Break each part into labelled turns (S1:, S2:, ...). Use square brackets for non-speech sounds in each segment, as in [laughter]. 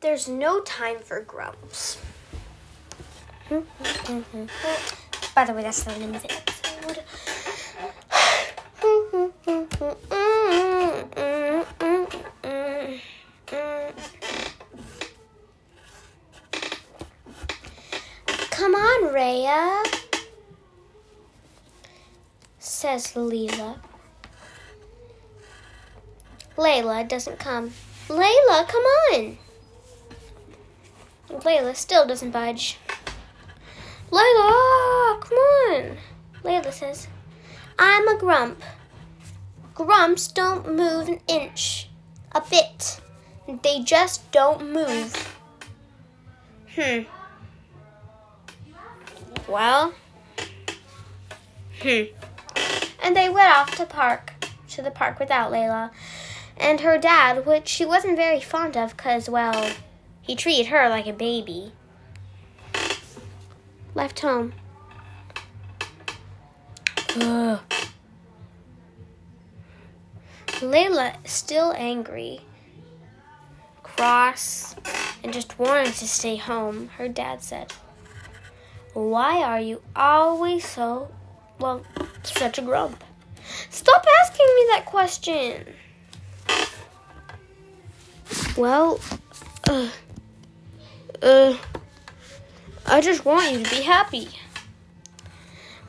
S1: there's no time for grumps.
S2: By the way, that's the name of the episode.
S1: Come on, Rhea, says Leela. Layla doesn't come. Layla, come on. Layla still doesn't budge. Layla, come on. Layla says, I'm a grump. Grumps don't move an inch, a bit. They just don't move. Hmm. Well, hmm. And they went off to park, to the park without Layla and her dad, which she wasn't very fond of because, well, he treated her like a baby. Left home. Ugh. Layla, still angry, cross, and just wanted to stay home, her dad said, Why are you always so, well, such a grump? Stop asking me that question. Well, uh, uh, I just want you to be happy.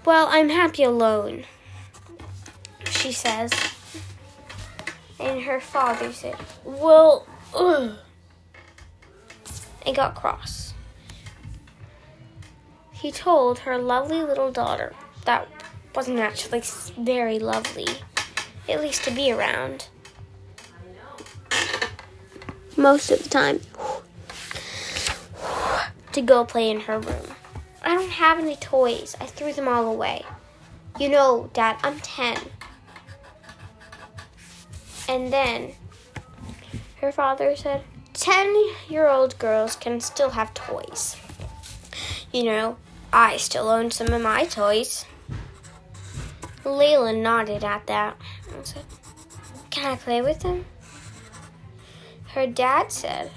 S1: Well, I'm happy alone, she says. And her father said, Well, ugh, and got cross. He told her lovely little daughter that wasn't actually very lovely, at least to be around most of the time to go play in her room. I don't have any toys. I threw them all away. You know, Dad, I'm 10. And then her father said, 10 year old girls can still have toys. You know, I still own some of my toys. Layla nodded at that and said, Can I play with them? Her dad said,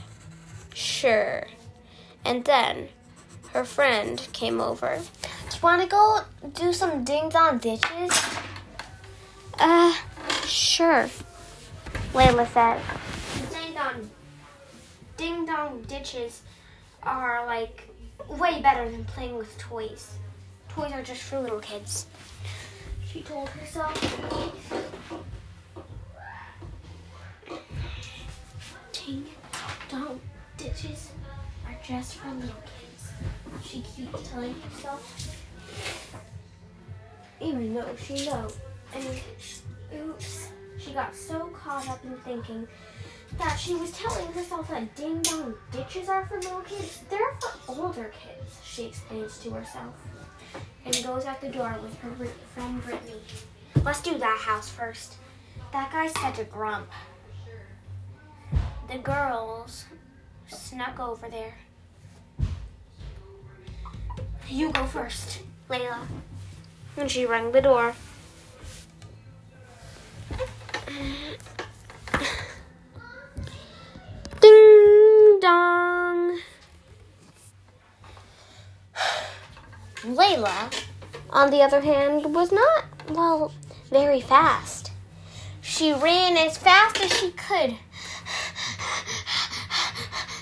S1: Sure. And then her friend came over. Do you want to go do some ding dong ditches? Uh, sure. Layla said. Ding dong, ding dong ditches are like way better than playing with toys. Toys are just for little kids. She told herself. Ding dong ditches just for little kids. She keeps telling herself. Even though she knows. And oops, she got so caught up in thinking that she was telling herself that ding dong ditches are for little kids. They're for older kids, she explains to herself. And goes out the door with her friend Brittany. Let's do that house first. That guy's such a grump. The girls snuck over there. You go first, Layla. And she rang the door. Ding dong. Layla, on the other hand, was not, well, very fast. She ran as fast as she could.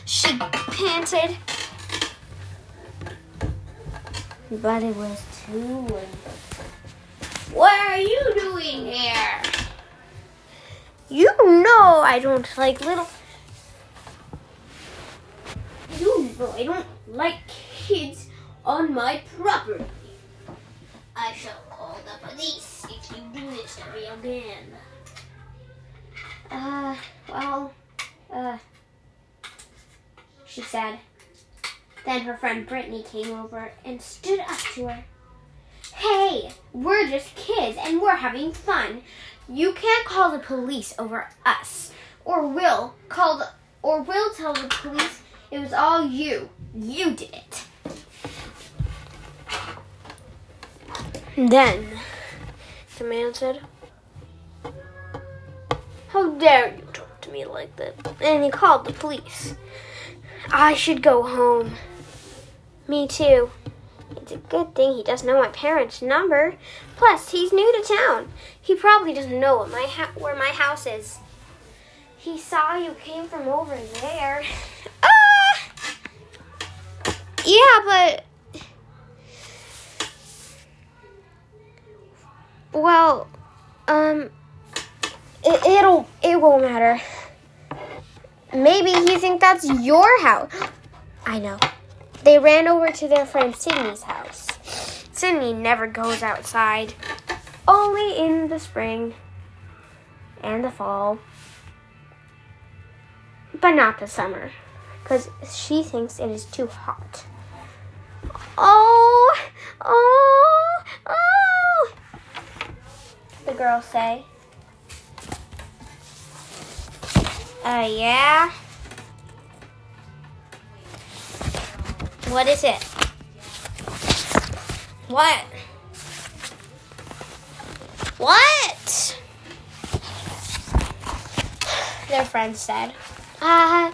S1: She panted. But it was too late. What are you doing here? You know I don't like little. You know I don't like kids on my property. I shall call the police if you do this to me again. Uh, well, uh, she said. Then her friend Brittany came over and stood up to her. Hey, we're just kids and we're having fun. You can't call the police over us, or we'll call the, or we'll tell the police it was all you. You did it. Then the man said, "How dare you talk to me like that?" And he called the police. I should go home. Me too. It's a good thing he doesn't know my parents' number. Plus, he's new to town. He probably doesn't know my ha- where my house is. He saw you came from over there. [laughs] Ah! Yeah, but well, um, it, it'll it won't matter. Maybe he thinks that's your house. I know. They ran over to their friend Sydney's house. Sydney never goes outside, only in the spring and the fall, but not the summer, because she thinks it is too hot. Oh, oh, oh, the girls say. Uh, yeah. What is it? What? What? Their friend said. Uh,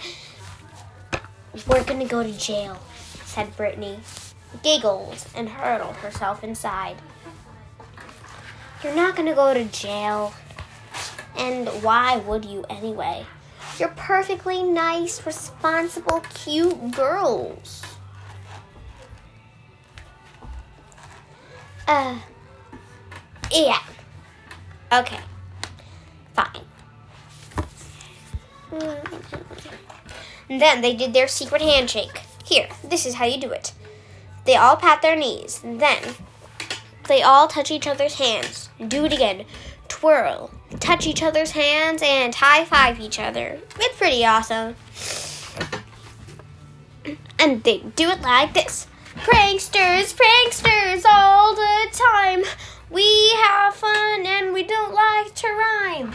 S1: we're gonna go to jail, said Brittany. Giggled and hurled herself inside. You're not gonna go to jail. And why would you anyway? You're perfectly nice, responsible, cute girls. Uh, yeah. Okay. Fine. And then they did their secret handshake. Here, this is how you do it. They all pat their knees. Then they all touch each other's hands. Do it again. Twirl. Touch each other's hands and high five each other. It's pretty awesome. And they do it like this. Pranksters, pranksters all the time. We have fun and we don't like to rhyme.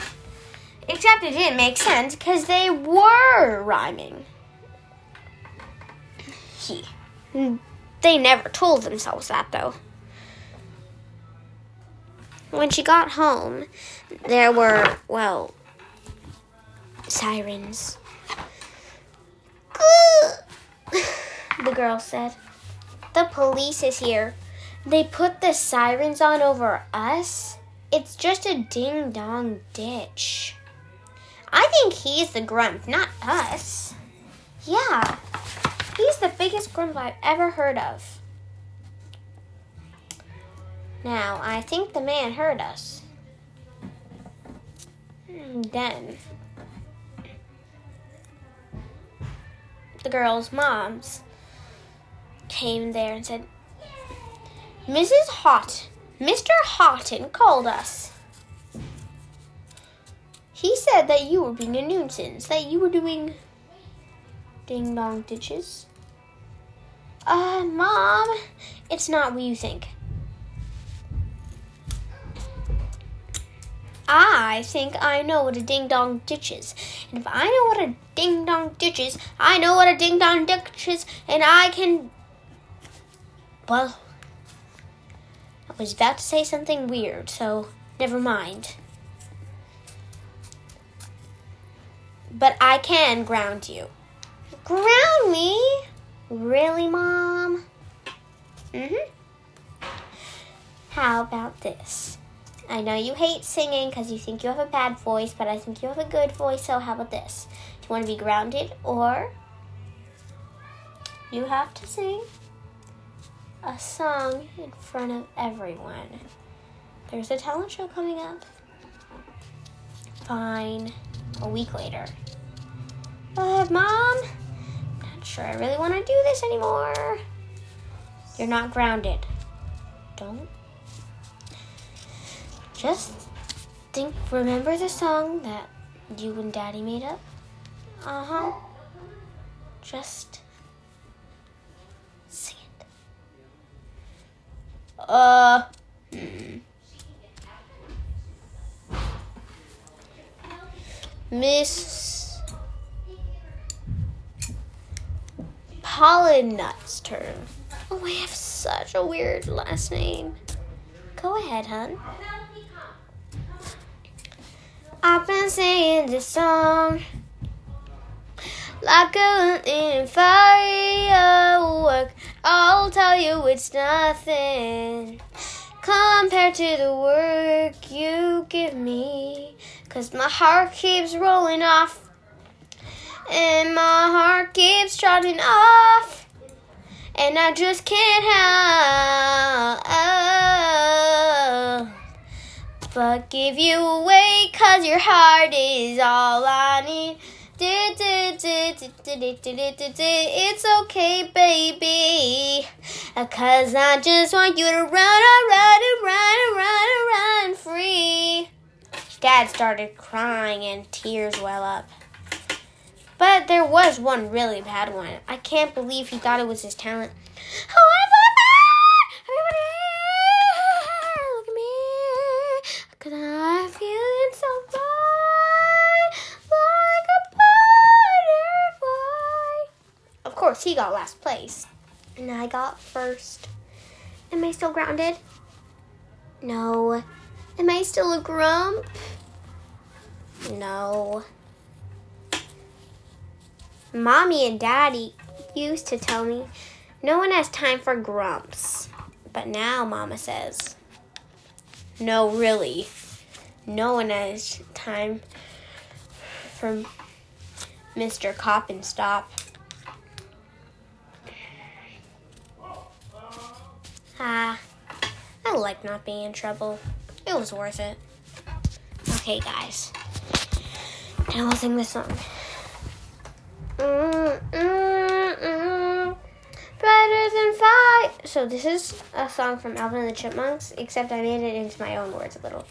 S1: Except it didn't make sense because they were rhyming. He. They never told themselves that though. When she got home, there were, well, sirens. [laughs] The girl said. The police is here. They put the sirens on over us? It's just a ding dong ditch. I think he's the grump, not us. Yeah, he's the biggest grump I've ever heard of. Now, I think the man heard us. Then, the girls' moms came there and said, Mrs. Houghton, Mr. Houghton called us. He said that you were being a nuisance, that you were doing ding dong ditches. Uh, Mom, it's not what you think. I think I know what a ding dong ditch is. And if I know what a ding dong ditch is, I know what a ding dong ditch is, and I can. Well, I was about to say something weird, so never mind. But I can ground you. Ground me? Really, Mom? Mm hmm. How about this? I know you hate singing because you think you have a bad voice, but I think you have a good voice, so how about this? Do you want to be grounded or you have to sing a song in front of everyone? There's a talent show coming up. Fine. A week later. But, Mom, I'm not sure I really want to do this anymore. You're not grounded. Don't just think, remember the song that you and Daddy made up? Uh huh. Just sing it. Uh. Miss Pollen Nut's turn. Oh, I have such a weird last name. Go ahead, hun. I've been singing this song like a firework. I'll tell you it's nothing compared to the work you give me. Cause my heart keeps rolling off, and my heart keeps trotting off, and I just can't help but give you away, cause your heart is all I need. It's okay, baby. Cause I just want you to run, run, and run, run, run free. Dad started crying and tears well up. But there was one really bad one. I can't believe he thought it was his talent. Everybody, course, he got last place. And I got first. Am I still grounded? No. Am I still a grump? No. Mommy and Daddy used to tell me no one has time for grumps. But now Mama says, no, really. No one has time for Mr. Cop and Stop. Ah, I like not being in trouble. It was worth it. Okay, guys. Now we'll sing this song. Brighter than fire. So this is a song from Alvin and the Chipmunks, except I made it into my own words a little.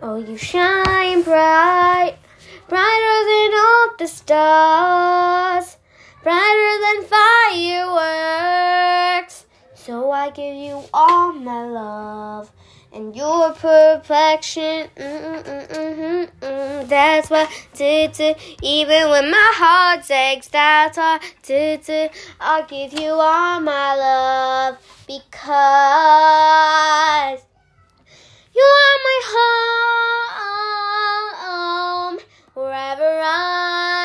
S1: Oh, you shine bright, brighter than all the stars, brighter than fireworks. So I give you all my love and your perfection. That's why did even when my heart aches. That's why did. I'll give you all my love because you are my home wherever I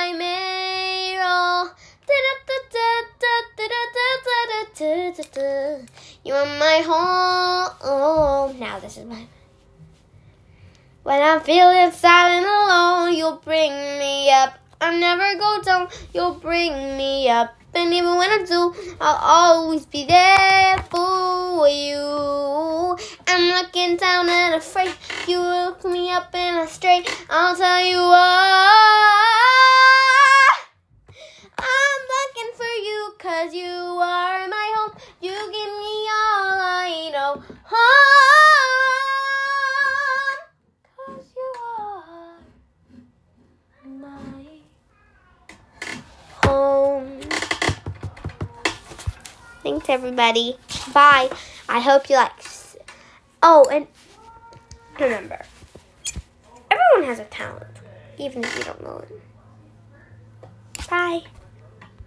S1: You are my home. Now this is my. When I'm feeling sad and alone, you'll bring me up. I'll never go down. You'll bring me up. And even when I do, I'll always be there for you. I'm looking down and afraid. You look me up and I'm straight. I'll tell you what. Looking for cause you are my home. You give me all I know. Home. Cause you are my home. Thanks, everybody. Bye. I hope you like. Oh, and remember, everyone has a talent, even if you don't know it. Bye.